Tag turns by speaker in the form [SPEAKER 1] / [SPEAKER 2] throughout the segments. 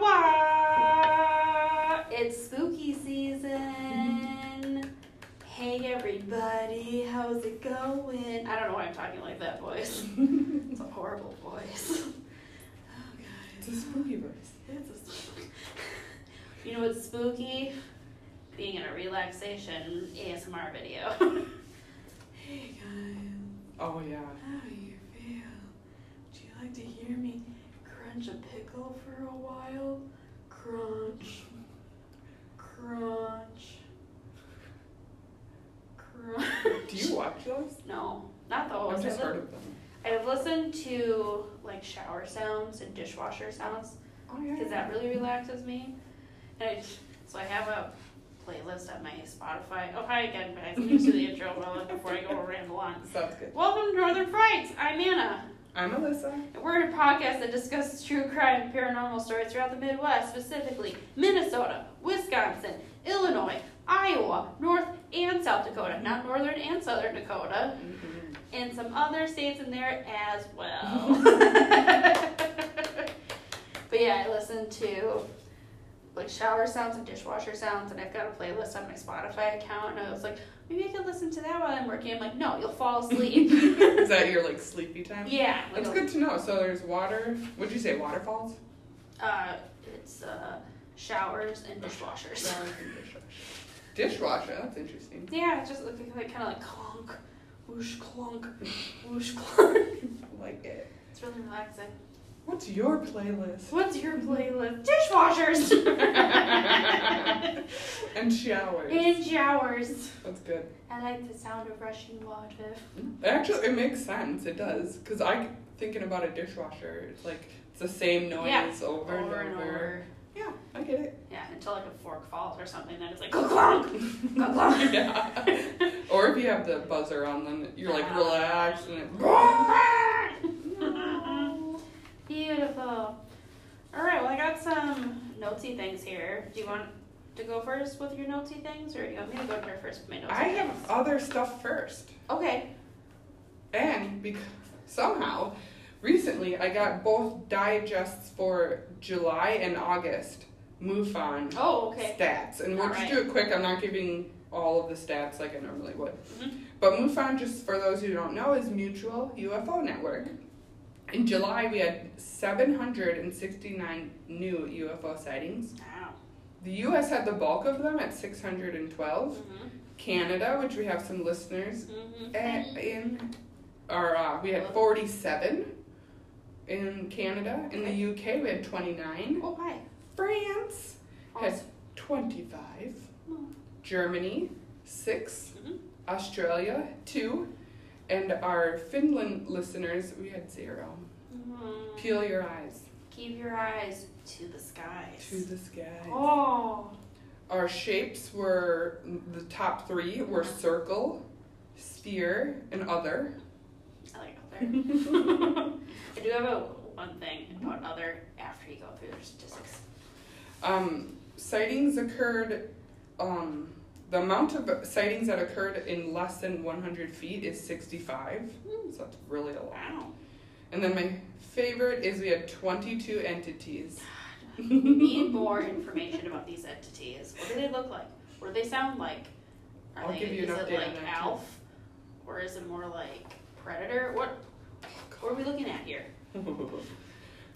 [SPEAKER 1] wah, wah. It's spooky season. Hey everybody, how's it going? I don't know why I'm talking like that voice. it's a horrible voice. Oh
[SPEAKER 2] It's a spooky voice.
[SPEAKER 1] It's a spooky. you know what's spooky? Being in a relaxation ASMR video. hey guys,
[SPEAKER 2] Oh yeah.
[SPEAKER 1] how do you feel? Would you like to hear me crunch a pickle for a while? Crunch. Crunch. Crunch.
[SPEAKER 2] Do you watch those?
[SPEAKER 1] No, not those.
[SPEAKER 2] I've just
[SPEAKER 1] I've,
[SPEAKER 2] heard of them.
[SPEAKER 1] I've listened to like shower sounds and dishwasher sounds
[SPEAKER 2] Oh yeah.
[SPEAKER 1] because that really relaxes me. And I, so I have a playlist on my Spotify. Oh, hi again, guys. I'm used to the intro well, before I go ramble on.
[SPEAKER 2] Sounds good.
[SPEAKER 1] Welcome to Northern Frights. I'm Anna.
[SPEAKER 2] I'm Alyssa.
[SPEAKER 1] And We're a podcast that discusses true crime and paranormal stories throughout the Midwest, specifically Minnesota, Wisconsin, Illinois, Iowa, North and South Dakota, not Northern and Southern Dakota, mm-hmm. and some other states in there as well. but yeah, I listen to like shower sounds and dishwasher sounds, and I've got a playlist on my Spotify account, and I was like, maybe I could listen to that while I'm working. I'm like, no, you'll fall asleep.
[SPEAKER 2] Is that your like sleepy time?
[SPEAKER 1] yeah, like
[SPEAKER 2] That's
[SPEAKER 1] a-
[SPEAKER 2] good to know. So there's water. What'd you say? Waterfalls.
[SPEAKER 1] Uh, it's uh, showers and dishwashers.
[SPEAKER 2] Showers and dishwasher. Dishwasher. That's interesting.
[SPEAKER 1] Yeah, it's just like, like kind of like clunk, whoosh clunk, whoosh clunk.
[SPEAKER 2] I like it.
[SPEAKER 1] It's really relaxing.
[SPEAKER 2] What's your playlist?
[SPEAKER 1] What's your playlist? Dishwashers
[SPEAKER 2] and showers.
[SPEAKER 1] and showers.
[SPEAKER 2] That's good.
[SPEAKER 1] I like the sound of rushing water.
[SPEAKER 2] Actually, it makes sense. It does. Because I, thinking about a dishwasher, it's like it's the same noise
[SPEAKER 1] Yeah.
[SPEAKER 2] over,
[SPEAKER 1] Over
[SPEAKER 2] and
[SPEAKER 1] and
[SPEAKER 2] over.
[SPEAKER 1] over.
[SPEAKER 2] Yeah, I get it.
[SPEAKER 1] Yeah, until like a fork falls or something, then it's like clunk, clunk, clunk.
[SPEAKER 2] yeah. Or if you have the buzzer on, then you're like relaxed and it.
[SPEAKER 1] Beautiful. All right, well, I got some notesy things here. Do you want to go first with your notesy things, or do you want me to go here first with my notesy
[SPEAKER 2] I have other stuff first,
[SPEAKER 1] Okay.
[SPEAKER 2] and because somehow, recently I got both digests for July and August. MUFON
[SPEAKER 1] Oh, okay.
[SPEAKER 2] stats, and we'll just
[SPEAKER 1] Alright.
[SPEAKER 2] do it quick. I'm not giving all of the stats like I normally would.
[SPEAKER 1] Mhm.
[SPEAKER 2] But MUFON, just for those who don't know, is Mutual UFO Network. In July, we had 769 new UFO sightings.
[SPEAKER 1] Wow.
[SPEAKER 2] The U.S. had the bulk of them at 612.
[SPEAKER 1] Mhm.
[SPEAKER 2] Canada, which we have some listeners
[SPEAKER 1] Mhm.
[SPEAKER 2] at, in, or uh, we had 47 in Canada. In the UK, we had 29.
[SPEAKER 1] Oh, hi.
[SPEAKER 2] France
[SPEAKER 1] Awesome.
[SPEAKER 2] 25.
[SPEAKER 1] Oh.
[SPEAKER 2] Germany, 6.
[SPEAKER 1] Mhm.
[SPEAKER 2] Australia, 2. And our Finland listeners, we had 0.
[SPEAKER 1] Mhm.
[SPEAKER 2] Peel your eyes
[SPEAKER 1] Keep your eyes to the skies.
[SPEAKER 2] to the sky.
[SPEAKER 1] Oh.
[SPEAKER 2] Our shapes were the top three were circle, sphere, and other.
[SPEAKER 1] I like other. I do have a one thing about other after you go through the statistics.
[SPEAKER 2] Um, sightings occurred. Um, the amount of sightings that occurred in less than 100 feet is 65,
[SPEAKER 1] Hmm.
[SPEAKER 2] so that's really a lot.
[SPEAKER 1] Wow.
[SPEAKER 2] And then my favorite is we had 22 entities.
[SPEAKER 1] We need more information about these entities. What do they look like? What do they sound like? Are
[SPEAKER 2] I'll
[SPEAKER 1] they,
[SPEAKER 2] give you an
[SPEAKER 1] is
[SPEAKER 2] update
[SPEAKER 1] it
[SPEAKER 2] on
[SPEAKER 1] like
[SPEAKER 2] that, too.
[SPEAKER 1] Or is it more like Predator? What what are we looking at here?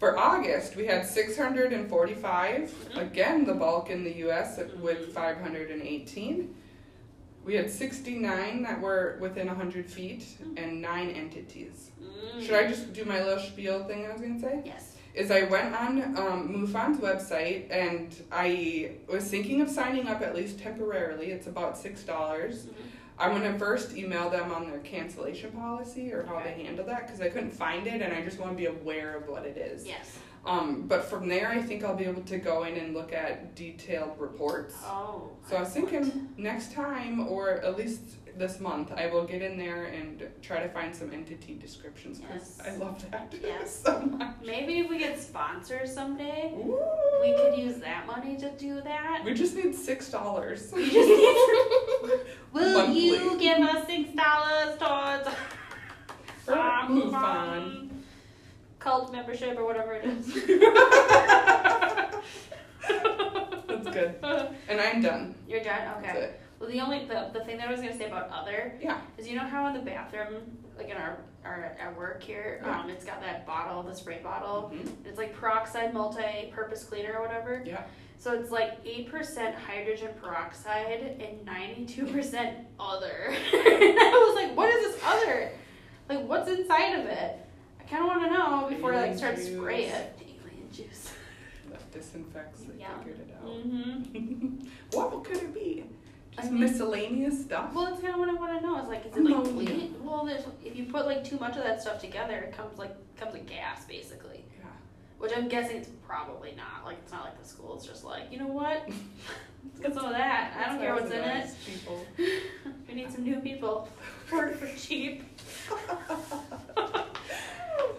[SPEAKER 2] For August, we had 645.
[SPEAKER 1] Mhm.
[SPEAKER 2] Again, the bulk in the US with 518. We had 69 that were within 100 feet and 9 entities.
[SPEAKER 1] Mm.
[SPEAKER 2] Should I just do my little spiel thing I was going to say?
[SPEAKER 1] Yes.
[SPEAKER 2] Is I went on um, MUFON's website and I was thinking of signing up at least temporarily. It's about $6.
[SPEAKER 1] Mhm.
[SPEAKER 2] I'm gonna first email them on their cancellation policy or how they handle that because I couldn't find it and I just want to be aware of what it is.
[SPEAKER 1] Yes.
[SPEAKER 2] Um, but from there, I think I'll be able to go in and look at detailed reports.
[SPEAKER 1] Oh.
[SPEAKER 2] So I was thinking next time, or at least this month, I will get in there and try to find some entity descriptions because
[SPEAKER 1] Yes.
[SPEAKER 2] I love that
[SPEAKER 1] Yes.
[SPEAKER 2] so much.
[SPEAKER 1] Maybe if we get sponsors someday,
[SPEAKER 2] Ooh.
[SPEAKER 1] we could use that money to do that.
[SPEAKER 2] We just need six dollars.
[SPEAKER 1] We just need- Will
[SPEAKER 2] Monthly.
[SPEAKER 1] you give us six dollars towards um,
[SPEAKER 2] MUFON.
[SPEAKER 1] cult membership or whatever it is?
[SPEAKER 2] That's good. And I'm done.
[SPEAKER 1] You're done?
[SPEAKER 2] That's
[SPEAKER 1] Okay. Well, the only the, the thing that I was gonna say about other
[SPEAKER 2] Yeah.
[SPEAKER 1] is you know how in the bathroom, like in our our at work here,
[SPEAKER 2] Yeah.
[SPEAKER 1] um, it's got that bottle, the spray bottle.
[SPEAKER 2] Mhm.
[SPEAKER 1] It's like peroxide multi-purpose cleaner or whatever.
[SPEAKER 2] Yeah.
[SPEAKER 1] So it's like eight percent hydrogen peroxide and ninety-two percent other. and I was like, what is this other? Like, what's inside of it? I kind of want to know before I like start
[SPEAKER 2] juice.
[SPEAKER 1] spray it. Alien juice.
[SPEAKER 2] That disinfects. They
[SPEAKER 1] Yeah.
[SPEAKER 2] figured it out.
[SPEAKER 1] Mm-hmm.
[SPEAKER 2] what could it be?
[SPEAKER 1] I
[SPEAKER 2] Just
[SPEAKER 1] mean-
[SPEAKER 2] miscellaneous stuff.
[SPEAKER 1] Well, that's kind of what I want to know. Is like, is it like clean? Well, there's if you put like too much of that stuff together, it comes like comes a gas basically.
[SPEAKER 2] Yeah.
[SPEAKER 1] Which I'm guessing it's probably not. Like it's not like the school. is just like you know what? Let's get some of that. I don't care what's in it.
[SPEAKER 2] People.
[SPEAKER 3] We need some new people. Work for cheap.
[SPEAKER 1] All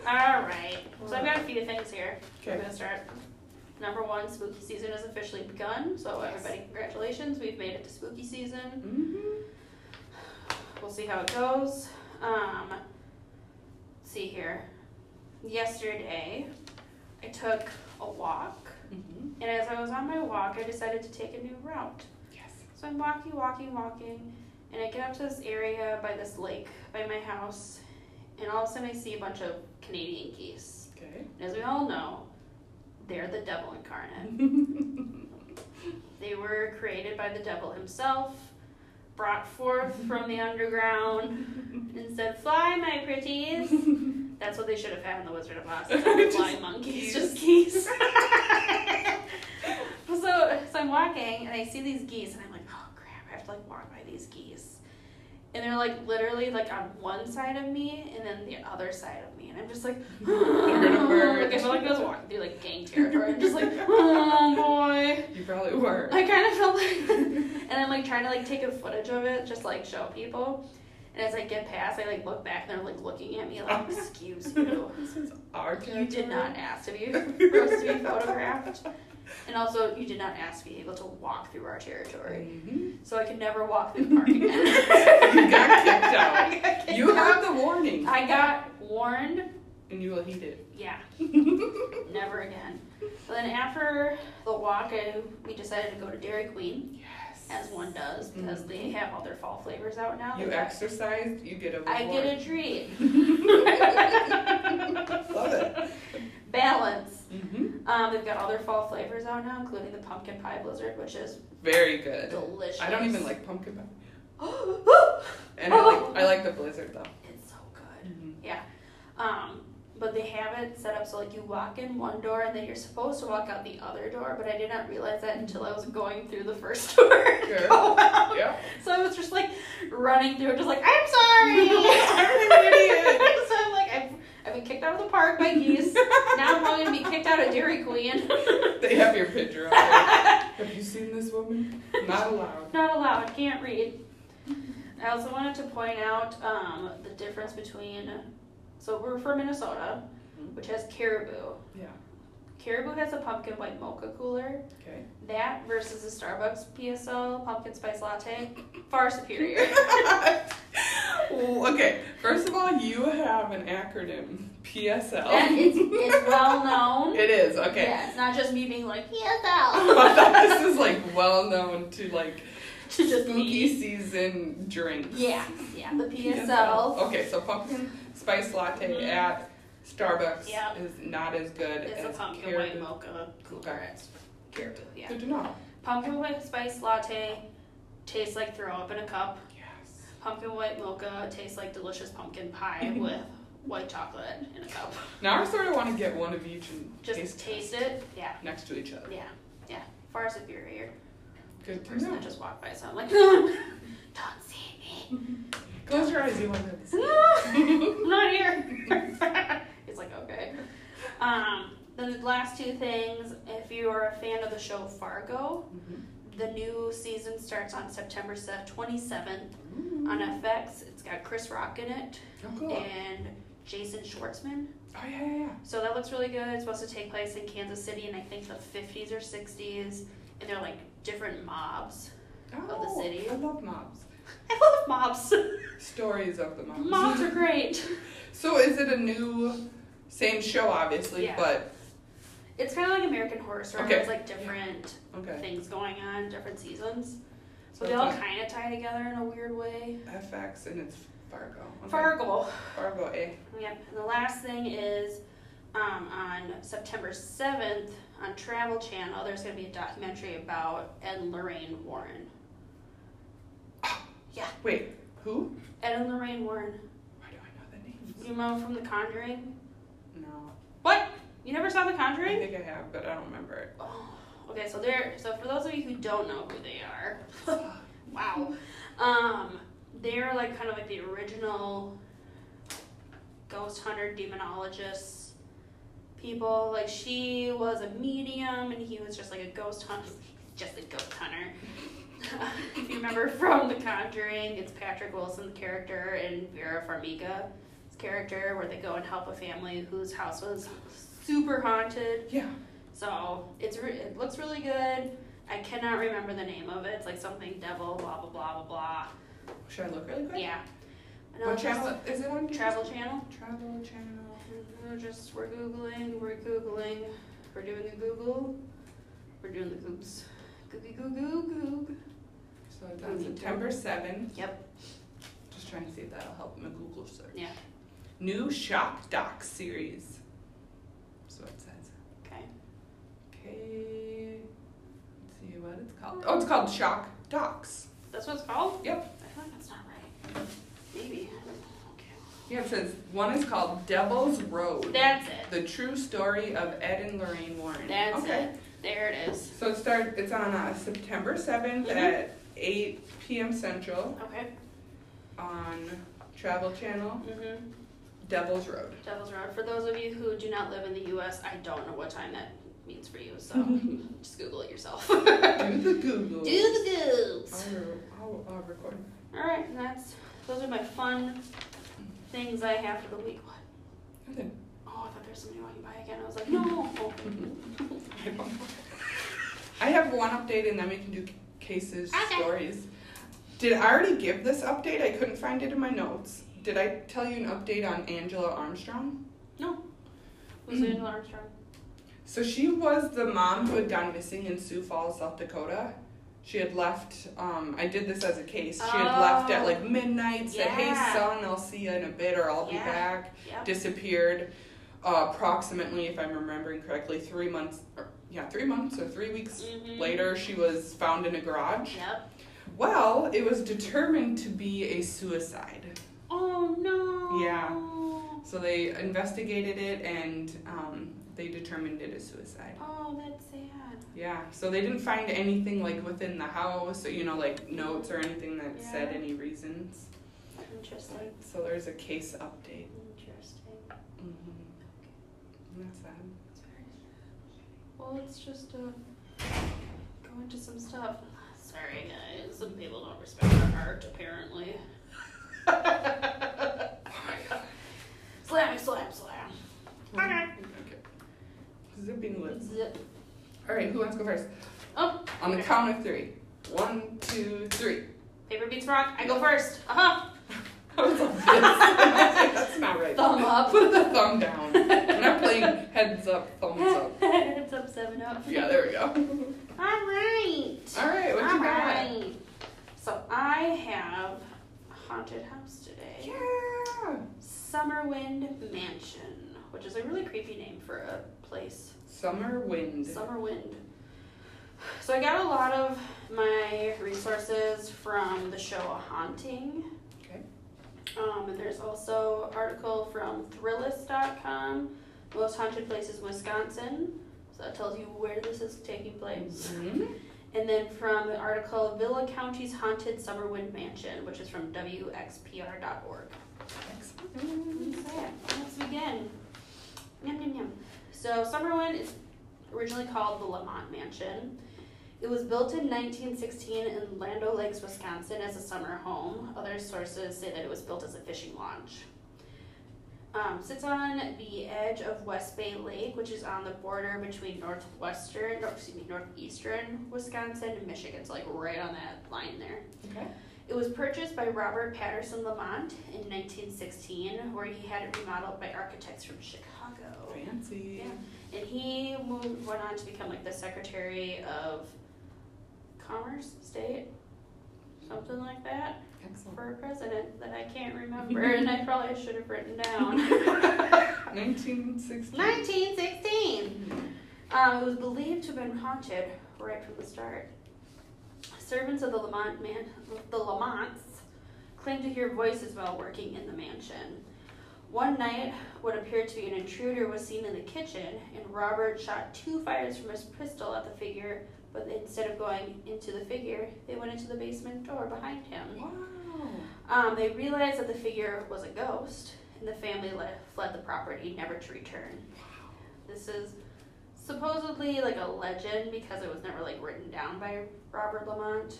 [SPEAKER 1] right. So I've got a few things here. We're
[SPEAKER 2] Okay.
[SPEAKER 1] gonna start. Number one, spooky season has officially begun. So
[SPEAKER 2] Yes.
[SPEAKER 1] everybody, congratulations! We've made it to spooky season.
[SPEAKER 2] Mm-hmm.
[SPEAKER 1] We'll see how it goes. Um, see here. Yesterday, I took a walk,
[SPEAKER 2] Mm-hmm.
[SPEAKER 1] and as I was on my walk, I decided to take a new route.
[SPEAKER 2] Yes.
[SPEAKER 1] So I'm walking, walking, walking, and I get up to this area by this lake by my house, and all of a sudden I see a bunch of Canadian geese.
[SPEAKER 2] Okay.
[SPEAKER 1] And as we all know, they're the devil incarnate. They were created by the devil himself, brought forth from the underground, and said, Fly, my pretties. That's what they should have had in The Wizard of Oz. instead of
[SPEAKER 2] Just
[SPEAKER 1] flying monkeys,
[SPEAKER 2] geese.
[SPEAKER 1] just geese. so, so I'm walking, and I see these geese, and I'm like, oh crap, I have to like walk by these geese. And they're like literally like on one side of me, and then the other side of me, and I'm just like,
[SPEAKER 2] They're gonna merge.
[SPEAKER 1] like I feel like I was walking through like gang territory. I'm just like, oh boy.
[SPEAKER 2] You probably were.
[SPEAKER 1] I kind of felt like, and I'm like trying to like take a footage of it, just like show people. And as I get past, I like look back and they're like looking at me like, excuse you.
[SPEAKER 2] This is our
[SPEAKER 1] You did not ask to be for us to be photographed. And also, you did not ask to be able to walk through our territory.
[SPEAKER 2] Mhm.
[SPEAKER 1] So I could never walk through the park again.
[SPEAKER 2] You got kicked out.
[SPEAKER 1] Got kicked
[SPEAKER 2] You
[SPEAKER 1] out.
[SPEAKER 2] heard the warning,
[SPEAKER 1] I got warned.
[SPEAKER 2] and you will heed it.
[SPEAKER 1] Yeah, never again. But then after the walk, I, we decided to go to Dairy Queen,
[SPEAKER 2] Yes.
[SPEAKER 1] As one does, because they have all their fall flavors out now.
[SPEAKER 2] You exercised, you get a
[SPEAKER 1] I
[SPEAKER 2] reward.
[SPEAKER 1] get a treat.
[SPEAKER 2] Love it.
[SPEAKER 1] Balance.
[SPEAKER 2] hmm
[SPEAKER 1] Um, they've got all their fall flavors out now, including the pumpkin pie blizzard, which is
[SPEAKER 2] Very good.
[SPEAKER 1] delicious.
[SPEAKER 2] I don't even like pumpkin pie, and I like I like the blizzard though.
[SPEAKER 1] It's so good.
[SPEAKER 2] Mhm.
[SPEAKER 1] Um, but they have it set up so like you walk in one door and then you're supposed to walk out the other door, but I did not realize that until I was going through the first door. to
[SPEAKER 2] Sure.
[SPEAKER 1] go out.
[SPEAKER 2] Yeah.
[SPEAKER 1] So I was just like running through, just like I'm sorry.
[SPEAKER 2] I'm an idiot.
[SPEAKER 1] so I'm like I've, I've been kicked out of the park by geese. now I'm probably gonna be kicked out of Dairy Queen.
[SPEAKER 2] They have your picture on there. Have you seen this woman? Not allowed.
[SPEAKER 1] Not allowed. Can't read. I also wanted to point out um, the difference between. So we're from Minnesota, mm-hmm. which has Caribou.
[SPEAKER 2] Yeah.
[SPEAKER 1] Caribou has a pumpkin white mocha cooler.
[SPEAKER 2] Okay.
[SPEAKER 1] That versus the Starbucks PSL pumpkin spice latte, far superior.
[SPEAKER 2] Well, okay. First of all, you have an acronym PSL.
[SPEAKER 1] and it's, it's well known.
[SPEAKER 2] It is okay.
[SPEAKER 1] Yeah, it's not just me being like
[SPEAKER 2] I
[SPEAKER 1] PSL.
[SPEAKER 2] thought this is like well known to like
[SPEAKER 1] to just
[SPEAKER 2] spooky
[SPEAKER 1] me.
[SPEAKER 2] season drinks.
[SPEAKER 1] Yeah, yeah, the PSL.
[SPEAKER 2] Okay, so pumpkin spice latte
[SPEAKER 1] Mhm.
[SPEAKER 2] at Starbucks
[SPEAKER 1] Yep.
[SPEAKER 2] is not as good
[SPEAKER 1] It's a
[SPEAKER 2] as
[SPEAKER 1] pumpkin
[SPEAKER 2] Caribou.
[SPEAKER 1] white mocha cooler. Caribou, yeah.
[SPEAKER 2] Good to know.
[SPEAKER 1] Pumpkin white spice latte tastes like throw up in a cup.
[SPEAKER 2] Yes.
[SPEAKER 1] Pumpkin white mocha tastes like delicious pumpkin pie with white chocolate in a cup.
[SPEAKER 2] Now I sort of want to get one of each and
[SPEAKER 1] Just
[SPEAKER 2] taste,
[SPEAKER 1] taste it. Yeah,
[SPEAKER 2] next to each other.
[SPEAKER 1] yeah, yeah. Far superior.
[SPEAKER 2] Good
[SPEAKER 1] person that just walked by, so I'm like, don't see me.
[SPEAKER 2] Close your eyes. You want to see.
[SPEAKER 1] I'm not here. He's like, okay. Um, then the last two things, if you are a fan of the show Fargo,
[SPEAKER 2] Mhm.
[SPEAKER 1] the new season starts on September 27th
[SPEAKER 2] Ooh.
[SPEAKER 1] on FX. It's got Chris Rock in it
[SPEAKER 2] Oh, cool.
[SPEAKER 1] and Jason Schwartzman.
[SPEAKER 2] Oh yeah, yeah, yeah.
[SPEAKER 1] So that looks really good. It's supposed to take place in Kansas City in I think the 50s or 60s, and they're like different mobs.
[SPEAKER 2] Oh,
[SPEAKER 1] the city.
[SPEAKER 2] I love mobs.
[SPEAKER 1] I love mobs.
[SPEAKER 2] Stories of the mobs.
[SPEAKER 1] mobs are great.
[SPEAKER 2] So is it a new, same show obviously,
[SPEAKER 1] Yeah.
[SPEAKER 2] but
[SPEAKER 1] It's kind of like American Horror Story.
[SPEAKER 2] Okay.
[SPEAKER 1] It's like different
[SPEAKER 2] Okay.
[SPEAKER 1] things going on, different seasons. So
[SPEAKER 2] So
[SPEAKER 1] they all kind of tie together in a weird way.
[SPEAKER 2] FX and it's Fargo. Okay.
[SPEAKER 1] Fargo.
[SPEAKER 2] Fargo A.
[SPEAKER 1] Yep. And the last thing is um, on September 7th on Travel Channel, there's going to be a documentary about Ed and Lorraine Warren.
[SPEAKER 2] Wait, who?
[SPEAKER 1] Ed and Lorraine Warren.
[SPEAKER 2] Why do I know the names?
[SPEAKER 1] You know from The Conjuring?
[SPEAKER 2] No.
[SPEAKER 1] What? You never saw The Conjuring?
[SPEAKER 2] I think I have, but I don't remember it.
[SPEAKER 1] Oh, okay, so they're so for those of you who don't know who they are, wow, um, they're like kind of like the original ghost hunter demonologists people. Like she was a medium and he was just like a ghost hunter, just a ghost hunter. if you remember from The Conjuring, it's Patrick Wilson, the character, and Vera Farmiga's character, where they go and help a family whose house was super haunted.
[SPEAKER 2] Yeah.
[SPEAKER 1] So it's re- it looks really good. I cannot remember the name of it. It's like something devil, blah blah blah blah blah.
[SPEAKER 2] Should I look really quick?
[SPEAKER 1] Yeah.
[SPEAKER 2] What channel is it on?
[SPEAKER 1] Travel Channel.
[SPEAKER 2] Travel channel.
[SPEAKER 1] We're just we're googling. We're googling. We're doing a Google. We're doing the googs. Googie goo goo goog.
[SPEAKER 2] So it's on September seventh.
[SPEAKER 1] Yep.
[SPEAKER 2] Just trying to see if that'll help in a Google search.
[SPEAKER 1] Yeah.
[SPEAKER 2] New Shock Doc series. That's what it says.
[SPEAKER 1] Okay.
[SPEAKER 2] Okay. Let's see what it's called. Oh, it's called Shock Docs.
[SPEAKER 1] That's what it's called.
[SPEAKER 2] Yep.
[SPEAKER 1] I feel like that's not right. Maybe. Okay.
[SPEAKER 2] Yeah, it says one is called Devil's Road.
[SPEAKER 1] That's it.
[SPEAKER 2] The true story of Ed and Lorraine Warren.
[SPEAKER 1] That's
[SPEAKER 2] okay.
[SPEAKER 1] it. There it is.
[SPEAKER 2] So it start. It's on uh, September 7th
[SPEAKER 1] Mhm.
[SPEAKER 2] at 8 p.m. Central
[SPEAKER 1] Okay.
[SPEAKER 2] on Travel Channel.
[SPEAKER 1] Mm-hmm.
[SPEAKER 2] Devil's Road.
[SPEAKER 1] Devil's Road. For those of you who do not live in the U.S., I don't know what time that means for you, so just Google it yourself.
[SPEAKER 2] Do the Google.
[SPEAKER 1] Do the goods.
[SPEAKER 2] I'll, I'll, I'll record.
[SPEAKER 1] All right, and that's those are my fun things I have for the week. What?
[SPEAKER 2] Nothing.
[SPEAKER 1] Oh, I thought there was somebody walking by again. I was like, no. Oh.
[SPEAKER 2] I don't know. I have one update and then we can do cases,
[SPEAKER 1] Okay.
[SPEAKER 2] stories. Did I already give this update? I couldn't find it in my notes. Did I tell you an update on Angela Armstrong?
[SPEAKER 1] Who's Angela Armstrong?
[SPEAKER 2] So she was the mom who had gone missing in Sioux Falls, South Dakota. She had left. Um, I did this as a case. She had left at like midnight. Said, "Hey son, I'll see you in a bit, or I'll be back."
[SPEAKER 1] Yep.
[SPEAKER 2] Disappeared. Uh, approximately, if I'm remembering correctly, three months. Yeah, three months or three weeks
[SPEAKER 1] Mhm.
[SPEAKER 2] later, she was found in a garage.
[SPEAKER 1] Yep.
[SPEAKER 2] Well, it was determined to be a suicide.
[SPEAKER 1] Oh no.
[SPEAKER 2] Yeah. So they investigated it and um, they determined it as suicide.
[SPEAKER 1] Oh, that's sad.
[SPEAKER 2] Yeah, so they didn't find anything like within the house, you know, like notes or anything that said any reasons.
[SPEAKER 1] Interesting.
[SPEAKER 2] So there's a case update.
[SPEAKER 1] Interesting.
[SPEAKER 2] Mm-hmm. Okay. That's sad.
[SPEAKER 1] It's very sad. Well, let's just uh, go into some stuff. Sorry, guys. Some people don't respect our art, apparently. Slam, slam, slam. Okay.
[SPEAKER 2] Okay. Zipping lips.
[SPEAKER 1] Zip.
[SPEAKER 2] All right, who wants to go first?
[SPEAKER 1] Oh,
[SPEAKER 2] On the count of three. One, two, three.
[SPEAKER 1] paper beats rock. I go first. Uh-huh.
[SPEAKER 2] I was like, this. That's not right.
[SPEAKER 1] Thumb up.
[SPEAKER 2] Put the thumb down. We're not playing heads up, thumbs up.
[SPEAKER 1] it's up, seven up.
[SPEAKER 2] Yeah, there we go.
[SPEAKER 1] All right.
[SPEAKER 2] All right, what
[SPEAKER 1] All
[SPEAKER 2] you got?
[SPEAKER 1] So I have a haunted house today.
[SPEAKER 2] Yeah.
[SPEAKER 1] Summerwind Mansion, which is a really creepy name for a place.
[SPEAKER 2] Summer wind.
[SPEAKER 1] Summerwind. So I got a lot of my resources from the show A
[SPEAKER 2] Haunting.
[SPEAKER 1] Um, and there's also an article from Thrillist.com, Most Haunted Places Wisconsin. So that tells you where this is taking place.
[SPEAKER 2] Mhm.
[SPEAKER 1] And then from the article Vilas County's Haunted Summerwind Mansion, which is from WXPR.org.
[SPEAKER 2] Excellent.
[SPEAKER 1] So yeah, let's begin. Yum yum yum. So Summerwind is originally called the Lamont Mansion. It was built in 1916 in Land Lakes, Wisconsin, as a summer home. Other sources say that it was built as a fishing launch. Um, sits on the edge of West Bay Lake, which is on the border between northwestern, no, excuse me, northeastern Wisconsin and Michigan. So like right on that line there.
[SPEAKER 2] Okay.
[SPEAKER 1] It was purchased by Robert Patterson Lamont in 1916, where he had it remodeled by architects from Chicago.
[SPEAKER 2] Fancy.
[SPEAKER 1] Yeah. and he moved went on to become like the Secretary of Commerce, State, something like that,
[SPEAKER 2] Excellent.
[SPEAKER 1] for a president that I can't remember, and I probably should have written down.
[SPEAKER 2] 1960.
[SPEAKER 1] 1916. Um, it was believed to have been haunted right from the start. Servants of the Lamont man, the Lamonts, claimed to hear voices while working in the mansion. One night, what appeared to be an intruder was seen in the kitchen, and Robert shot two fires from his pistol at the figure. But instead of going into the figure, they went into the basement door behind him.
[SPEAKER 2] Wow.
[SPEAKER 1] Um, they realized that the figure was a ghost, and the family le- fled the property, never to return. This is supposedly like a legend because it was never like written down by Robert Lamont.
[SPEAKER 2] Okay.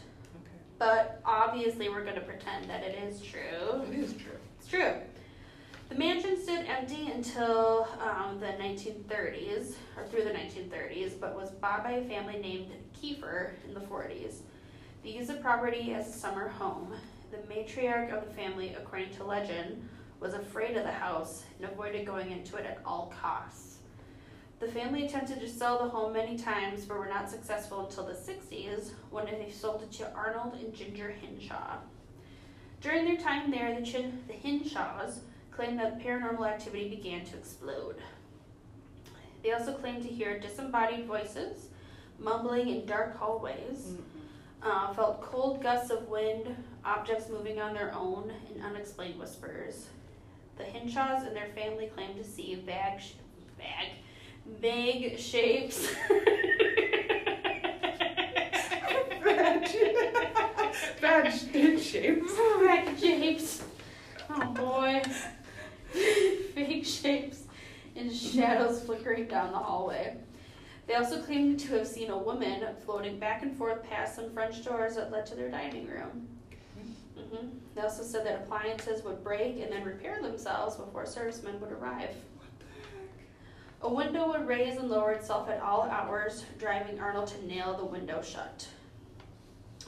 [SPEAKER 1] But obviously, we're going to pretend that it is true.
[SPEAKER 2] It is true.
[SPEAKER 1] It's true. The mansion stood empty until um, the 1930s, or through the 1930s, but was bought by a family named Kiefer in the 40s. They used the property as a summer home. The matriarch of the family, according to legend, was afraid of the house and avoided going into it at all costs. The family attempted to sell the home many times, but were not successful until the 60s when they sold it to Arnold and Ginger Hinshaw. During their time there, the, Chin- the Hinshaws claimed that paranormal activity began to explode. They also claimed to hear disembodied voices, mumbling in dark hallways, uh, felt cold gusts of wind, objects moving on their own, and unexplained whispers. The Hinshaws and their family claimed to see vague, sh- vague, vague shapes.
[SPEAKER 2] Bad shapes.
[SPEAKER 1] Vague shapes. Oh boy. Fake shapes and shadows flickering down the hallway. They also claimed to have seen a woman floating back and forth past some French doors that led to their dining room. hmm They also said that appliances would break and then repair themselves before servicemen would arrive. A window would raise and lower itself at all hours, driving Arnold to nail the window shut.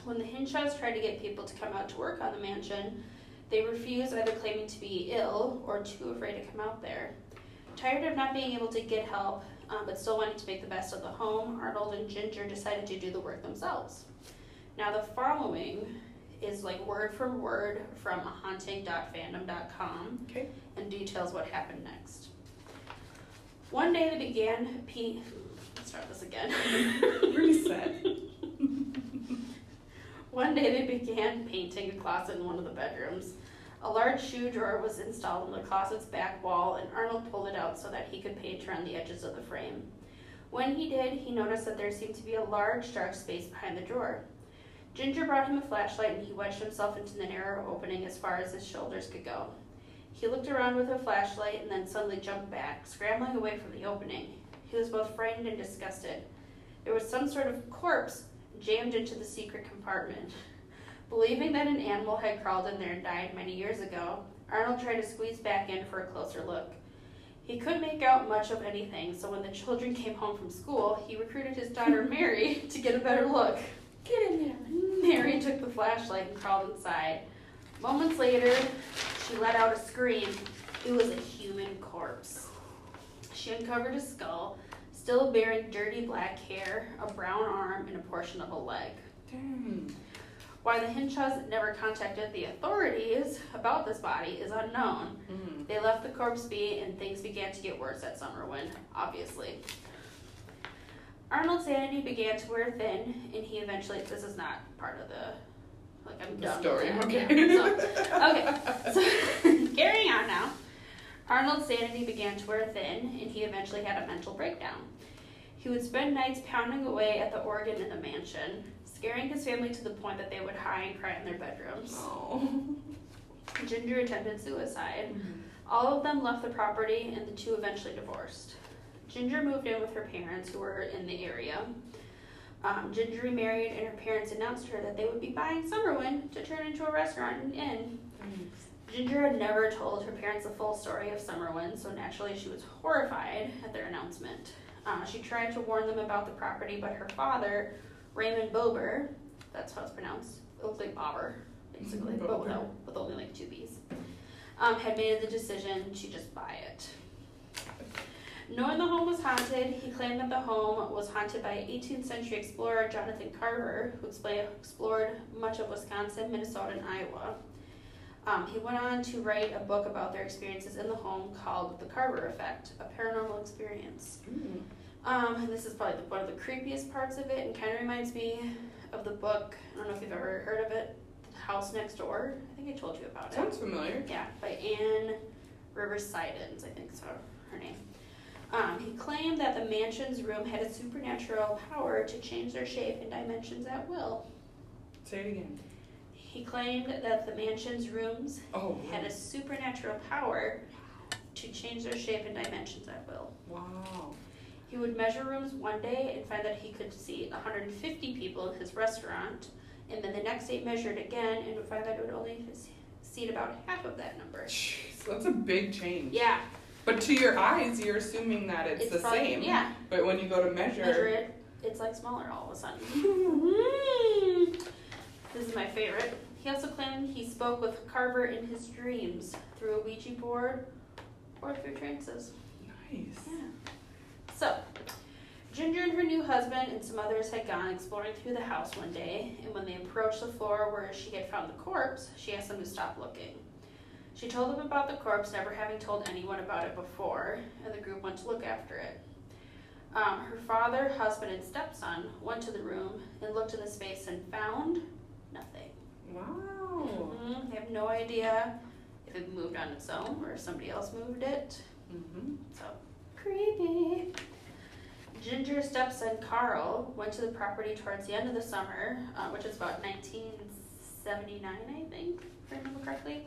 [SPEAKER 1] When the Hinshaws tried to get people to come out to work on the mansion, they refused, either claiming to be ill or too afraid to come out there. Tired of not being able to get help, um, but still wanting to make the best of the home, Arnold and Ginger decided to do the work themselves. Now, the following is like word for word from haunting.fandom.com
[SPEAKER 2] Okay.
[SPEAKER 1] and details what happened next. One day they began pe- let's start this again.
[SPEAKER 2] Reset.
[SPEAKER 1] One day they began painting a closet in one of the bedrooms. A large shoe drawer was installed in the closet's back wall, and Arnold pulled it out so that he could paint around the edges of the frame. When he did, he noticed that there seemed to be a large dark space behind the drawer. Ginger brought him a flashlight and he wedged himself into the narrow opening as far as his shoulders could go. He looked around with a flashlight and then suddenly jumped back, scrambling away from the opening. He was both frightened and disgusted. There was some sort of corpse jammed into the secret compartment. Believing that an animal had crawled in there and died many years ago, Arnold tried to squeeze back in for a closer look. He couldn't make out much of anything, so when the children came home from school, he recruited his daughter Mary to get a better look.
[SPEAKER 3] Get in there.
[SPEAKER 1] Mary took the flashlight and crawled inside. Moments later, she let out a scream. It was a human corpse. She uncovered a skull, still bearing dirty black hair, a brown arm, and a portion of a leg.
[SPEAKER 2] Dang.
[SPEAKER 1] Why the Hinshaws never contacted the authorities about this body is unknown.
[SPEAKER 2] Mm.
[SPEAKER 1] They left the corpse be, and things began to get worse at Summerwind, obviously. Arnold's sanity began to wear thin, and he eventually. This is not part of the. Like, I'm done.
[SPEAKER 2] story, okay.
[SPEAKER 1] Yeah, so- okay, so carrying on now. Arnold's sanity began to wear thin, and he eventually had a mental breakdown. He would spend nights pounding away at the organ in the mansion, scaring his family to the point that they would hide and cry in their bedrooms.
[SPEAKER 2] Oh.
[SPEAKER 1] Ginger attempted suicide. All of them left the property, and the two eventually divorced. Ginger moved in with her parents, who were in the area. Um, Ginger remarried, and her parents announced to her that they would be buying Summerwind to turn into a restaurant and inn.
[SPEAKER 2] Thanks.
[SPEAKER 1] Ginger had never told her parents the full story of Summerwind, so naturally she was horrified at their announcement. Uh, she tried to warn them about the property, but her father, Raymond Bober, that's how it's pronounced, it looks like Bobber, basically, but
[SPEAKER 2] Bober.
[SPEAKER 1] without, with only like two B's, um, had made the decision to just buy it. Knowing the home was haunted, he claimed that the home was haunted by 18th century explorer Jonathan Carver, who explored much of Wisconsin, Minnesota, and Iowa. Um, he went on to write a book about their experiences in the home called The Carver Effect, a paranormal experience.
[SPEAKER 2] Mm.
[SPEAKER 1] Um, and this is probably the, one of the creepiest parts of it, and kind of reminds me of the book. I don't know if you've ever heard of it, The House Next Door. I think I told you about it.
[SPEAKER 2] Sounds familiar.
[SPEAKER 1] Yeah, by Anne Rivers Siddons, I think so her name. Um, he claimed that the mansion's room had a supernatural power to change their shape and dimensions at will.
[SPEAKER 2] Say it again.
[SPEAKER 1] He claimed that the mansion's rooms
[SPEAKER 2] Oh.
[SPEAKER 1] had a supernatural power to change their shape and dimensions at will.
[SPEAKER 2] Wow.
[SPEAKER 1] He would measure rooms one day and find that he could seat 150 people in his restaurant, and then the next day measured again and would find that it would only seat about half of that number.
[SPEAKER 2] Jeez, that's a big change.
[SPEAKER 1] Yeah,
[SPEAKER 2] But to your eyes, you're assuming that it's, the
[SPEAKER 1] probably-
[SPEAKER 2] same.
[SPEAKER 1] Yeah,
[SPEAKER 2] But when you go to measure,
[SPEAKER 1] measure it, it's like smaller all of a sudden. this is my favorite. He also claimed he spoke with Carver in his dreams through a Ouija board or through trances.
[SPEAKER 2] nice.
[SPEAKER 1] Yeah. So, Ginger and her new husband and some others had gone exploring through the house one day, and when they approached the floor where she had found the corpse, she asked them to stop looking. She told them about the corpse, never having told anyone about it before, and the group went to look after it. Um, her father, husband, and stepson went to the room and looked in the space and found nothing.
[SPEAKER 2] Wow.
[SPEAKER 1] Mhm, They have no idea if it moved on its own or if somebody else moved it.
[SPEAKER 2] Mm-hmm.
[SPEAKER 1] So creepy. Ginger's stepson Carl went to the property towards the end of the summer, uh, which is about 1979, I think, if I remember correctly,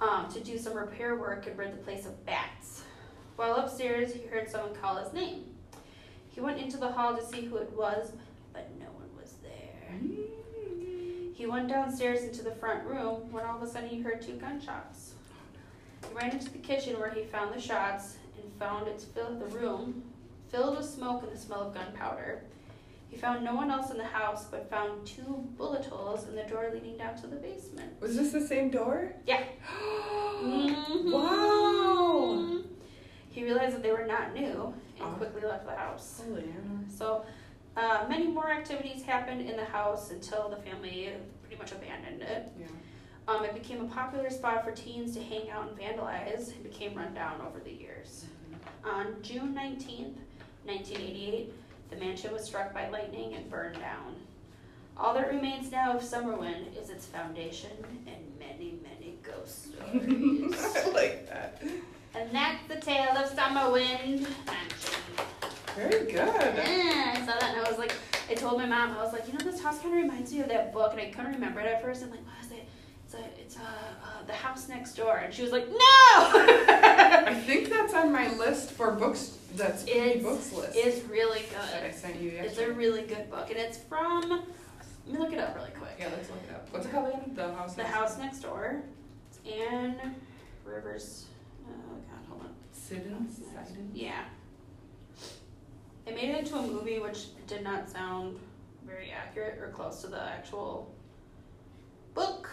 [SPEAKER 1] um, to do some repair work and rid the place of bats. While upstairs, he heard someone call his name. He went into the hall to see who it was, but no one was there. He went downstairs into the front room when all of a sudden he heard two gunshots. He ran into the kitchen where he found the shots and found it filled the room filled with smoke and the smell of gunpowder. He found no one else in the house but found two bullet holes in the door leading down to the basement.
[SPEAKER 2] Was this the same door?
[SPEAKER 1] Yeah.
[SPEAKER 2] Mm-hmm. Wow.
[SPEAKER 1] He realized that they were not new and
[SPEAKER 2] Oh.
[SPEAKER 1] quickly left the house.
[SPEAKER 2] Holy Anna.
[SPEAKER 1] So, uh, many more activities happened in the house until the family pretty much abandoned it.
[SPEAKER 2] Yeah.
[SPEAKER 1] Um, it became a popular spot for teens to hang out and vandalize It became run down over the years. On June 19th, 1988, the mansion was struck by lightning and burned down. All that remains now of Summerwind is its foundation and many, many ghost stories.
[SPEAKER 2] I like that.
[SPEAKER 1] and that's the tale of Summerwind Mansion.
[SPEAKER 2] Very good.
[SPEAKER 1] Yeah, I saw that and I was like, I told my mom, I was like, you know, this house kind of reminds me of that book, and I couldn't remember it at first. I'm like, what is it? It's a, it's a, uh, the house next door, and she was like, no.
[SPEAKER 2] I think that's on my list for books. That's
[SPEAKER 1] It's-
[SPEAKER 2] books list
[SPEAKER 1] it's really
[SPEAKER 2] that I
[SPEAKER 1] good.
[SPEAKER 2] sent you
[SPEAKER 1] It's a really good book, and it's from. Let me look it up really quick.
[SPEAKER 2] yeah, let's look it up. What's it called again? The house.
[SPEAKER 1] The
[SPEAKER 2] Next
[SPEAKER 1] House Next Door. It's Anne Rivers. Oh God, hold on.
[SPEAKER 2] Siddons. Sidons?
[SPEAKER 1] Yeah. Made it into a movie, which did not sound very accurate or close to the actual book.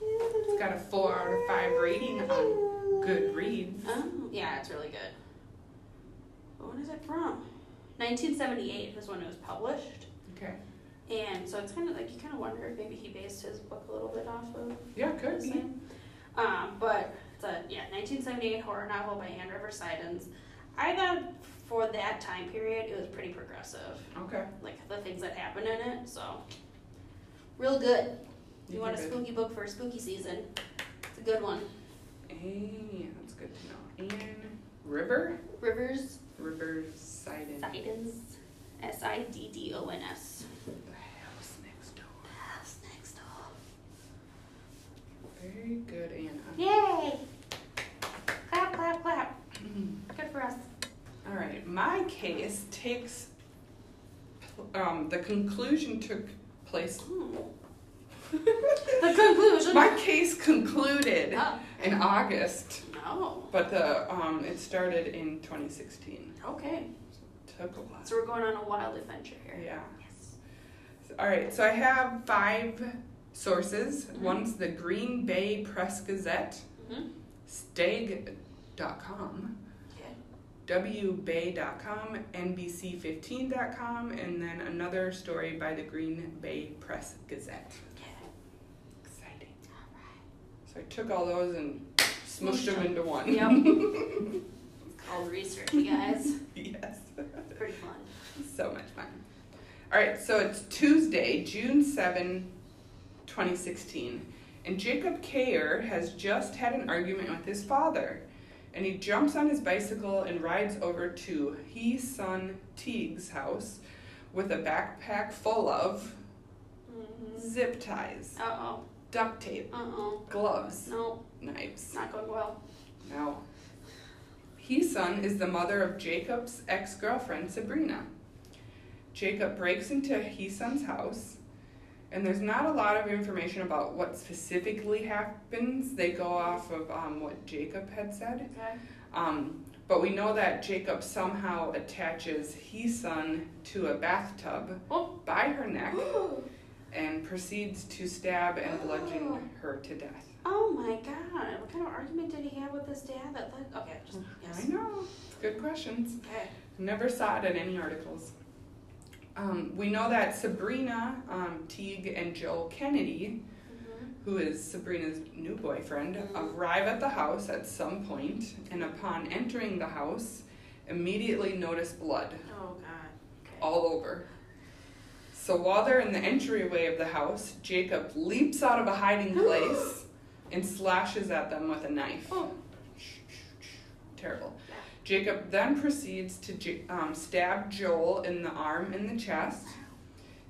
[SPEAKER 2] It's got a four out of five rating on Goodreads.
[SPEAKER 1] Oh, yeah, it's really good. But when is it from? 1978 is when it was published.
[SPEAKER 2] Okay.
[SPEAKER 1] And so it's kind of like you kind of wonder if maybe he based his book a little bit off of
[SPEAKER 2] Yeah, could be.
[SPEAKER 1] Um, but it's a yeah 1978 horror novel by Anne River Siddons. I thought for that time period it was pretty progressive,
[SPEAKER 2] Okay.
[SPEAKER 1] like the things that happened in it. So real good. You want a
[SPEAKER 2] did.
[SPEAKER 1] spooky book for a spooky season? It's a good one.
[SPEAKER 2] Hey, that's good to know. And River?
[SPEAKER 1] Rivers
[SPEAKER 2] River Sidon.
[SPEAKER 1] Siddons, S I D D O N S.
[SPEAKER 2] The house next door.
[SPEAKER 1] House next door.
[SPEAKER 2] Very good, Anna.
[SPEAKER 1] Yay! Clap, clap, clap. Good for us.
[SPEAKER 2] All right, my case takes. Um, the conclusion took place.
[SPEAKER 1] The conclusion.
[SPEAKER 2] my case concluded
[SPEAKER 1] Oh,
[SPEAKER 2] in August,
[SPEAKER 1] no.
[SPEAKER 2] but the um, it started in 2016.
[SPEAKER 1] Okay.
[SPEAKER 2] Took a while.
[SPEAKER 1] So we're going on a wild adventure here.
[SPEAKER 2] Yeah.
[SPEAKER 1] Yes.
[SPEAKER 2] All right, so I have five sources.
[SPEAKER 1] Mhm.
[SPEAKER 2] One's the Green Bay Press Gazette,
[SPEAKER 1] hmm
[SPEAKER 2] Stag wbay.com,
[SPEAKER 1] Okay.
[SPEAKER 2] wbay.com, nbc15.com, and then another story by the Green Bay Press Gazette.
[SPEAKER 1] Okay.
[SPEAKER 2] Exciting. All right. So I took all those and smushed them into one.
[SPEAKER 1] Yep. It's called research, you guys.
[SPEAKER 2] yes.
[SPEAKER 1] Pretty fun.
[SPEAKER 2] So much fun. All right, so it's Tuesday, June 7, 2016, and Jacob Cayer has just had an argument with his father. And he jumps on his bicycle and rides over to Hesong Teague's house with a backpack full of
[SPEAKER 1] Mm-hmm.
[SPEAKER 2] zip ties,
[SPEAKER 1] Uh oh.
[SPEAKER 2] duct tape,
[SPEAKER 1] Uh oh.
[SPEAKER 2] gloves,
[SPEAKER 1] No,
[SPEAKER 2] knives.
[SPEAKER 1] not going well.
[SPEAKER 2] Now, Hesong is the mother of Jacob's ex girlfriend, Sabrina. Jacob breaks into Hesong's house, and there's not a lot of information about what specifically happens. They go off of um, what Jacob had said.
[SPEAKER 1] Okay.
[SPEAKER 2] Um, but we know that Jacob somehow attaches Hesong to a bathtub
[SPEAKER 1] Oh.
[SPEAKER 2] by her neck and proceeds to stab and bludgeon her to death.
[SPEAKER 1] Oh my god. What kind of argument did he have with his dad that led okay, just yes.
[SPEAKER 2] I know. Good questions.
[SPEAKER 1] Okay.
[SPEAKER 2] Never saw it in any articles. Um, we know that Sabrina um, Teague and Joel Kennedy,
[SPEAKER 1] Mm-hmm.
[SPEAKER 2] who is Sabrina's new boyfriend,
[SPEAKER 1] Mhm.
[SPEAKER 2] arrive at the house at some point, and upon entering the house, immediately notice blood
[SPEAKER 1] Oh god. Okay.
[SPEAKER 2] all over. So while they're in the entryway of the house, Jacob leaps out of a hiding place and slashes at them with a knife.
[SPEAKER 1] Oh.
[SPEAKER 2] Terrible. Jacob then proceeds to J- um, stab Joel in the arm and the chest,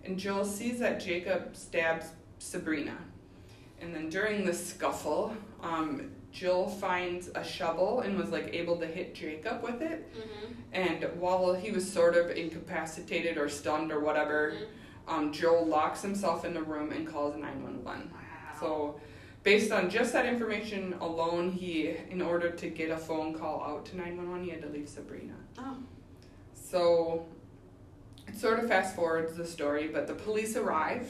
[SPEAKER 2] and Joel sees that Jacob stabs Sabrina. And then during the scuffle, um, Jill finds a shovel and was like able to hit Jacob with it.
[SPEAKER 1] Mm-hmm.
[SPEAKER 2] And while he was sort of incapacitated or stunned or whatever, um, Joel locks himself in the room and calls 911.
[SPEAKER 1] Wow.
[SPEAKER 2] So, based on just that information alone, he, in order to get a phone call out to 911, he had to leave Sabrina.
[SPEAKER 1] Oh.
[SPEAKER 2] So, it sort of fast forwards the story, but the police arrive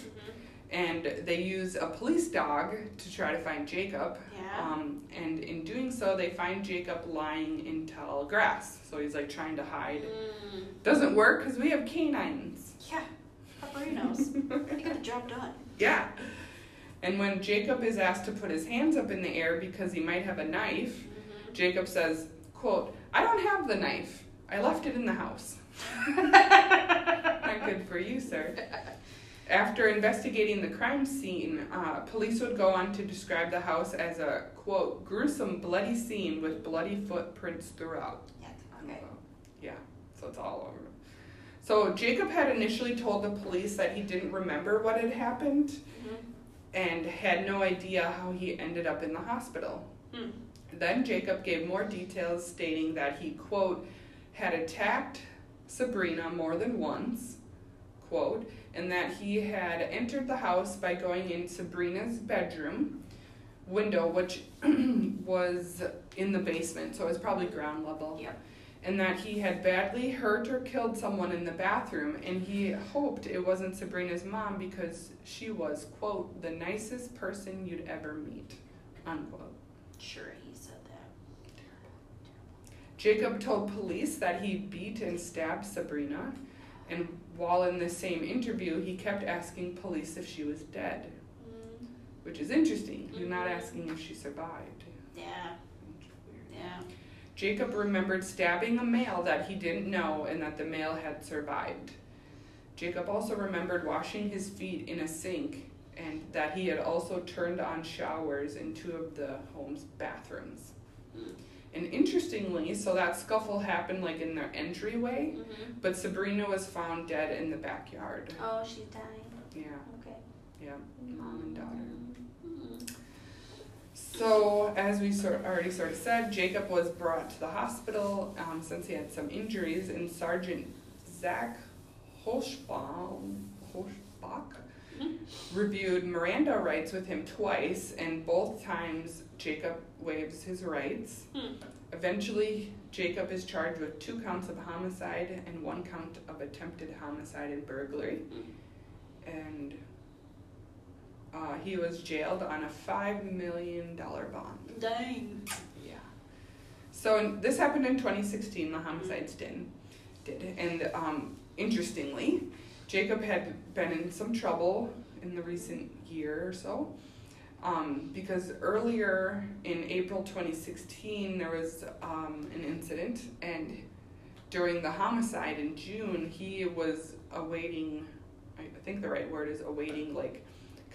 [SPEAKER 1] Mm-hmm.
[SPEAKER 2] and they use a police dog to try to find Jacob.
[SPEAKER 1] Yeah.
[SPEAKER 2] Um, and in doing so, they find Jacob lying in tall grass. So he's like trying to hide.
[SPEAKER 1] Mm.
[SPEAKER 2] Doesn't work because we have canines.
[SPEAKER 1] Yeah. Pamperinos. you got the job done.
[SPEAKER 2] Yeah. And when Jacob is asked to put his hands up in the air because he might have a knife,
[SPEAKER 1] Mm-hmm.
[SPEAKER 2] Jacob says, quote, I don't have the knife. I left it in the house. Not good for you, sir. After investigating the crime scene, uh, police would go on to describe the house as a, quote, gruesome, bloody scene with bloody footprints throughout.
[SPEAKER 1] Yeah. Okay.
[SPEAKER 2] Yeah, so it's all over. So Jacob had initially told the police that he didn't remember what had happened
[SPEAKER 1] Mm-hmm.
[SPEAKER 2] And had no idea how he ended up in the hospital.
[SPEAKER 1] Hmm.
[SPEAKER 2] Then Jacob gave more details stating that he, quote, had attacked Sabrina more than once, quote, and that he had entered the house by going in Sabrina's bedroom window, which was in the basement, so it was probably ground level.
[SPEAKER 1] Yep.
[SPEAKER 2] And that he had badly hurt or killed someone in the bathroom, and he hoped it wasn't Sabrina's mom because she was, quote, the nicest person you'd ever meet, unquote.
[SPEAKER 1] Sure, he said that.
[SPEAKER 2] Jacob told police that he beat and stabbed Sabrina, and while in the same interview, he kept asking police if she was dead,
[SPEAKER 1] Mm.
[SPEAKER 2] which is interesting. You're not
[SPEAKER 1] Mhm.
[SPEAKER 2] asking if she survived.
[SPEAKER 1] Yeah. Yeah.
[SPEAKER 2] Jacob remembered stabbing a male that he didn't know and that the male had survived. Jacob also remembered washing his feet in a sink and that he had also turned on showers in two of the home's bathrooms.
[SPEAKER 1] Mm.
[SPEAKER 2] And interestingly, so that scuffle happened like in their entryway,
[SPEAKER 1] Mm-hmm.
[SPEAKER 2] but Sabrina was found dead in the backyard.
[SPEAKER 1] Oh, she's dying.
[SPEAKER 2] Yeah,
[SPEAKER 1] Okay.
[SPEAKER 2] yeah, mom and daughter.
[SPEAKER 1] Mm.
[SPEAKER 2] So, as we sort already sort of said, Jacob was brought to the hospital um, since he had some injuries, and Sergeant Zach Holschbaum, Holschbach
[SPEAKER 1] Mhm.
[SPEAKER 2] reviewed Miranda rights with him twice, and both times Jacob waives his rights.
[SPEAKER 1] Hmm.
[SPEAKER 2] Eventually, Jacob is charged with two counts of homicide and one count of attempted homicide and burglary. And uh, he was jailed on a $5 million bond.
[SPEAKER 1] Dang.
[SPEAKER 2] Yeah. So this happened in 2016. The homicides did, did, and um, interestingly, Jacob had been in some trouble in the recent year or so. Um, because earlier in April 2016, there was um, an incident, and during the homicide in June, he was awaiting, I think the right word is awaiting, like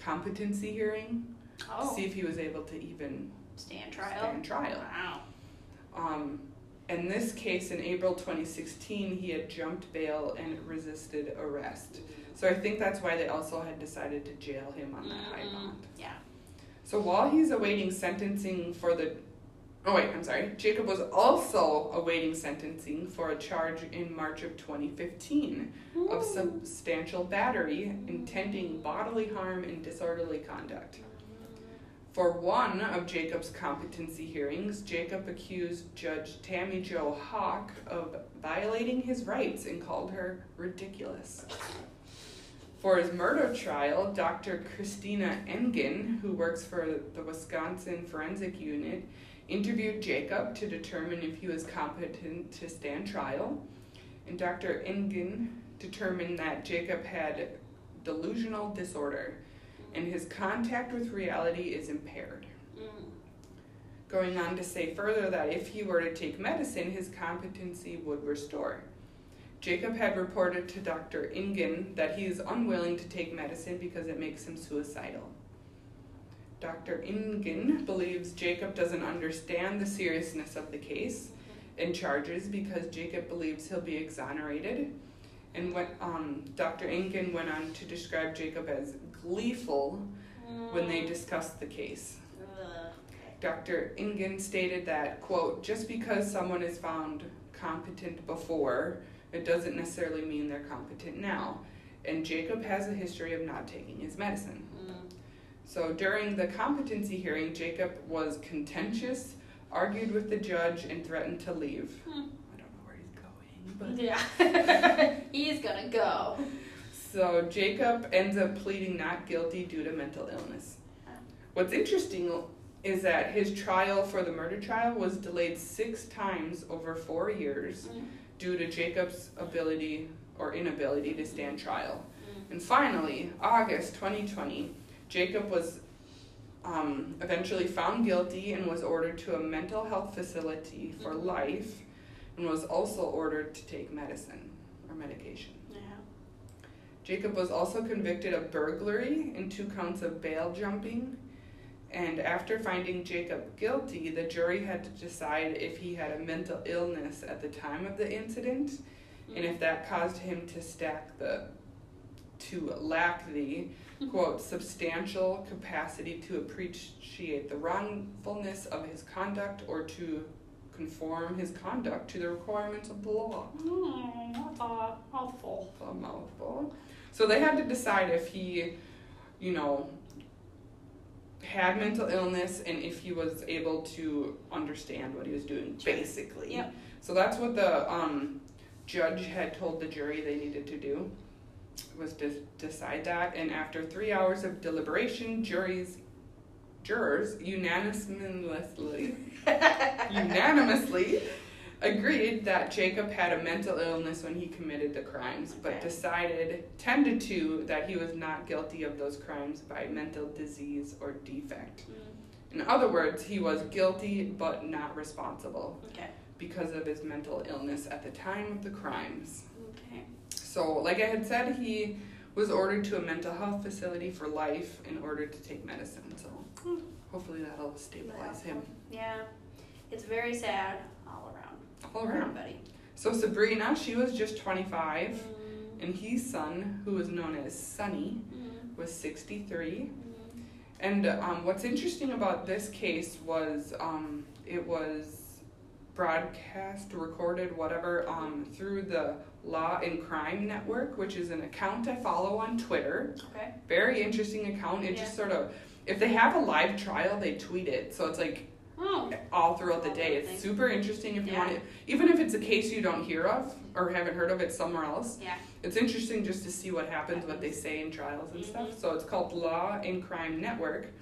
[SPEAKER 2] competency hearing to
[SPEAKER 1] Oh,
[SPEAKER 2] see if he was able to even
[SPEAKER 1] stand trial.
[SPEAKER 2] stand trial.
[SPEAKER 1] Wow.
[SPEAKER 2] Um, in this case, in April 2016, he had jumped bail and resisted arrest. So I think that's why they also had decided to jail him on that high
[SPEAKER 1] Mhm.
[SPEAKER 2] bond.
[SPEAKER 1] Yeah.
[SPEAKER 2] So while he's awaiting sentencing for the. Oh, wait, I'm sorry. Jacob was also awaiting sentencing for a charge in March of 2015 of substantial battery, intending bodily harm and disorderly conduct. For one of Jacob's competency hearings, Jacob accused Judge Tammy Jo Hawk of violating his rights and called her ridiculous. For his murder trial, Dr. Christina Engen, who works for the Wisconsin Forensic Unit, interviewed Jacob to determine if he was competent to stand trial. And Dr. Engen determined that Jacob had delusional disorder and his contact with reality is impaired.
[SPEAKER 1] Mm.
[SPEAKER 2] Going on to say further that if he were to take medicine, his competency would restore. Jacob had reported to Dr. Engen that he is unwilling to take medicine because it makes him suicidal. Dr. Engen believes Jacob doesn't understand the seriousness of the case and charges because Jacob believes he'll be exonerated. And when, um, Dr. Engen went on to describe Jacob as gleeful when they discussed the case. Dr. Engen stated that, quote, just because someone is found competent before, it doesn't necessarily mean they're competent now. And Jacob has a history of not taking his medicine. So during the competency hearing, Jacob was contentious, argued with the judge, and threatened to leave.
[SPEAKER 1] Hmm.
[SPEAKER 2] I don't know where he's going, but.
[SPEAKER 1] Yeah. He's gonna go.
[SPEAKER 2] So Jacob ends up pleading not guilty due to mental illness. What's interesting is that his trial for the murder trial was delayed six times over four years
[SPEAKER 1] Mm.
[SPEAKER 2] due to Jacob's ability or inability to stand trial.
[SPEAKER 1] Mm.
[SPEAKER 2] And finally, August 2020, Jacob was um, eventually found guilty and was ordered to a mental health facility for
[SPEAKER 1] Mhm.
[SPEAKER 2] life and was also ordered to take medicine or medication.
[SPEAKER 1] Yeah.
[SPEAKER 2] Jacob was also convicted of burglary and two counts of bail jumping. And after finding Jacob guilty, the jury had to decide if he had a mental illness at the time of the incident and if that caused him to stack the to lack the quote substantial capacity to appreciate the wrongfulness of his conduct or to conform his conduct to the requirements of the law.
[SPEAKER 1] Mm, that's a mouthful.
[SPEAKER 2] a mouthful. So they had to decide if he, you know, had mental illness and if he was able to understand what he was doing,
[SPEAKER 1] Sure.
[SPEAKER 2] basically.
[SPEAKER 1] Yep.
[SPEAKER 2] So that's what the um, judge had told the jury they needed to do, was to decide that. And after three hours of deliberation, juries, jurors unanimously, unanimously agreed that Jacob had a mental illness when he committed the crimes, but decided 10 to 2 that he was not guilty of those crimes by mental disease or defect.
[SPEAKER 1] Mm.
[SPEAKER 2] In other words, he was guilty but not responsible
[SPEAKER 1] Okay.
[SPEAKER 2] because of his mental illness at the time of the crimes.
[SPEAKER 1] Okay.
[SPEAKER 2] So, like I had said, he was ordered to a mental health facility for life in order to take medicine. So,
[SPEAKER 1] Hmm.
[SPEAKER 2] hopefully, that'll stabilize him
[SPEAKER 1] Yeah. It's very sad all around.
[SPEAKER 2] all around.
[SPEAKER 1] buddy.
[SPEAKER 2] So, Sabrina, she was just 25.
[SPEAKER 1] Mm.
[SPEAKER 2] and his son, who was known as Sonny,
[SPEAKER 1] Mm.
[SPEAKER 2] was 63.
[SPEAKER 1] Mm.
[SPEAKER 2] And um, what's interesting about this case was um, it was broadcast, recorded, whatever, um, through the Law and Crime Network, which is an account I follow on Twitter.
[SPEAKER 1] Okay.
[SPEAKER 2] Very interesting account. It
[SPEAKER 1] Yeah.
[SPEAKER 2] just sort of, if they have a live trial, they tweet it. So it's like
[SPEAKER 1] Oh.
[SPEAKER 2] all throughout the day. It's super interesting if you
[SPEAKER 1] Yeah.
[SPEAKER 2] want it, even if it's a case you don't hear of or haven't heard of it somewhere else
[SPEAKER 1] Yeah.
[SPEAKER 2] it's interesting just to see what happens, what they say in trials and mm-hmm. stuff. So it's called Law and Crime Network.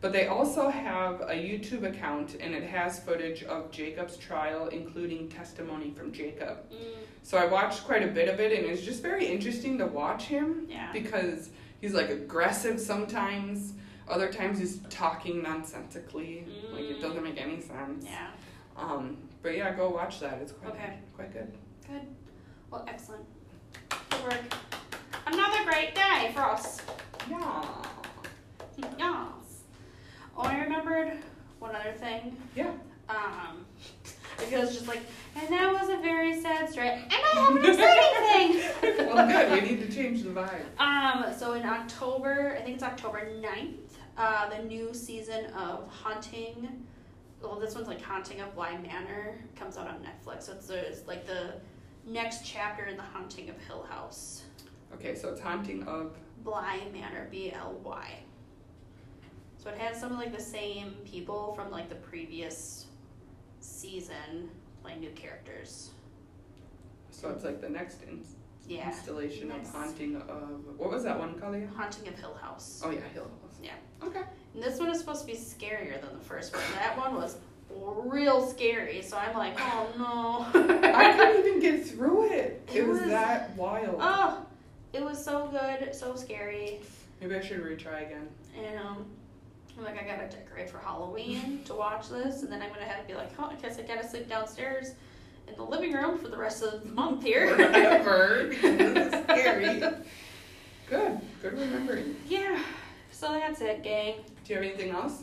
[SPEAKER 2] But they also have a YouTube account and it has footage of Jacob's trial, including testimony from Jacob.
[SPEAKER 1] Mm,
[SPEAKER 2] So I watched quite a bit of it and it's just very interesting to watch him
[SPEAKER 1] yeah.
[SPEAKER 2] because he's like aggressive sometimes. Other times he's talking nonsensically, like it doesn't make any sense.
[SPEAKER 1] Yeah.
[SPEAKER 2] Um, but yeah, go watch that. It's quite
[SPEAKER 1] Okay.
[SPEAKER 2] quite good.
[SPEAKER 1] Good. Well, excellent. Good work. Another great day for us.
[SPEAKER 2] Yeah.
[SPEAKER 1] Yes. Oh, I remembered one other thing.
[SPEAKER 2] Yeah.
[SPEAKER 1] Um, because just like, and that was a very sad story. And I have an exciting thing.
[SPEAKER 2] well, good. We need to change the vibe.
[SPEAKER 1] Um, so in October, I think it's October 9th, uh, the new season of Haunting. Well, this one's like Haunting of Bly Manor comes out on Netflix. So it's, it's like the next chapter in the Haunting of Hill House.
[SPEAKER 2] Okay, so it's haunting of.
[SPEAKER 1] Bly Manor, B L Y. So it has some of like the same people from like the previous season, like new characters.
[SPEAKER 2] So it's like the next in-
[SPEAKER 1] Yeah.
[SPEAKER 2] installation
[SPEAKER 1] Next.
[SPEAKER 2] of haunting of. What was that one called?
[SPEAKER 1] Haunting of Hill House.
[SPEAKER 2] Oh yeah, Hill House.
[SPEAKER 1] Yeah.
[SPEAKER 2] Okay.
[SPEAKER 1] And this one is supposed to be scarier than the first one. That one was real scary, so I'm like, oh no.
[SPEAKER 2] I couldn't even get through it. It,
[SPEAKER 1] It
[SPEAKER 2] was,
[SPEAKER 1] was-
[SPEAKER 2] that wild.
[SPEAKER 1] oh, it was so good, so scary.
[SPEAKER 2] Maybe I should retry again.
[SPEAKER 1] And um, I'm like, I gotta decorate for Halloween to watch this, and then I'm gonna have to be like, oh, I guess I gotta sleep downstairs in the living room for the rest of the month here.
[SPEAKER 2] Forever. this is scary. Good. Good remembering.
[SPEAKER 1] yeah. So that's it, gang.
[SPEAKER 2] Do you have anything else?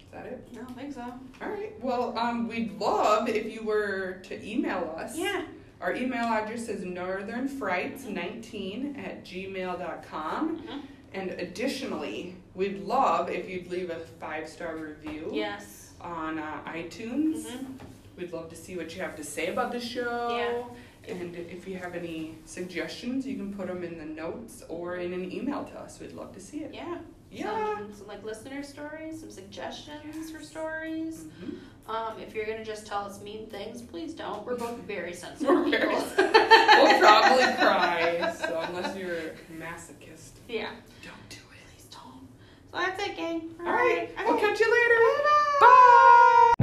[SPEAKER 2] Is that it?
[SPEAKER 1] No, I don't think so.
[SPEAKER 2] All right. Well, um, we'd love if you were to email us.
[SPEAKER 1] Yeah.
[SPEAKER 2] Our email address is northernfrights19 at gmail.com.
[SPEAKER 1] Mhm.
[SPEAKER 2] And additionally, we'd love if you'd leave a five star review
[SPEAKER 1] Yes.
[SPEAKER 2] on uh, iTunes.
[SPEAKER 1] Mhm.
[SPEAKER 2] We'd love to see what you have to say about the show.
[SPEAKER 1] Yeah.
[SPEAKER 2] And if you have any suggestions, you can put them in the notes or in an email to us. We'd love to see it.
[SPEAKER 1] Yeah.
[SPEAKER 2] Yeah.
[SPEAKER 1] Some, some like listener stories, some suggestions for stories.
[SPEAKER 2] Mhm.
[SPEAKER 1] Um, if you're gonna just tell us mean things, please don't. We're both very sensitive
[SPEAKER 2] We're very
[SPEAKER 1] people.
[SPEAKER 2] we'll probably cry. So unless you're a masochist,
[SPEAKER 1] yeah.
[SPEAKER 2] don't do it.
[SPEAKER 1] Please don't. So that's it, gang.
[SPEAKER 2] All right.
[SPEAKER 1] Okay.
[SPEAKER 2] We'll catch you later.
[SPEAKER 1] Bye-bye.
[SPEAKER 2] Bye.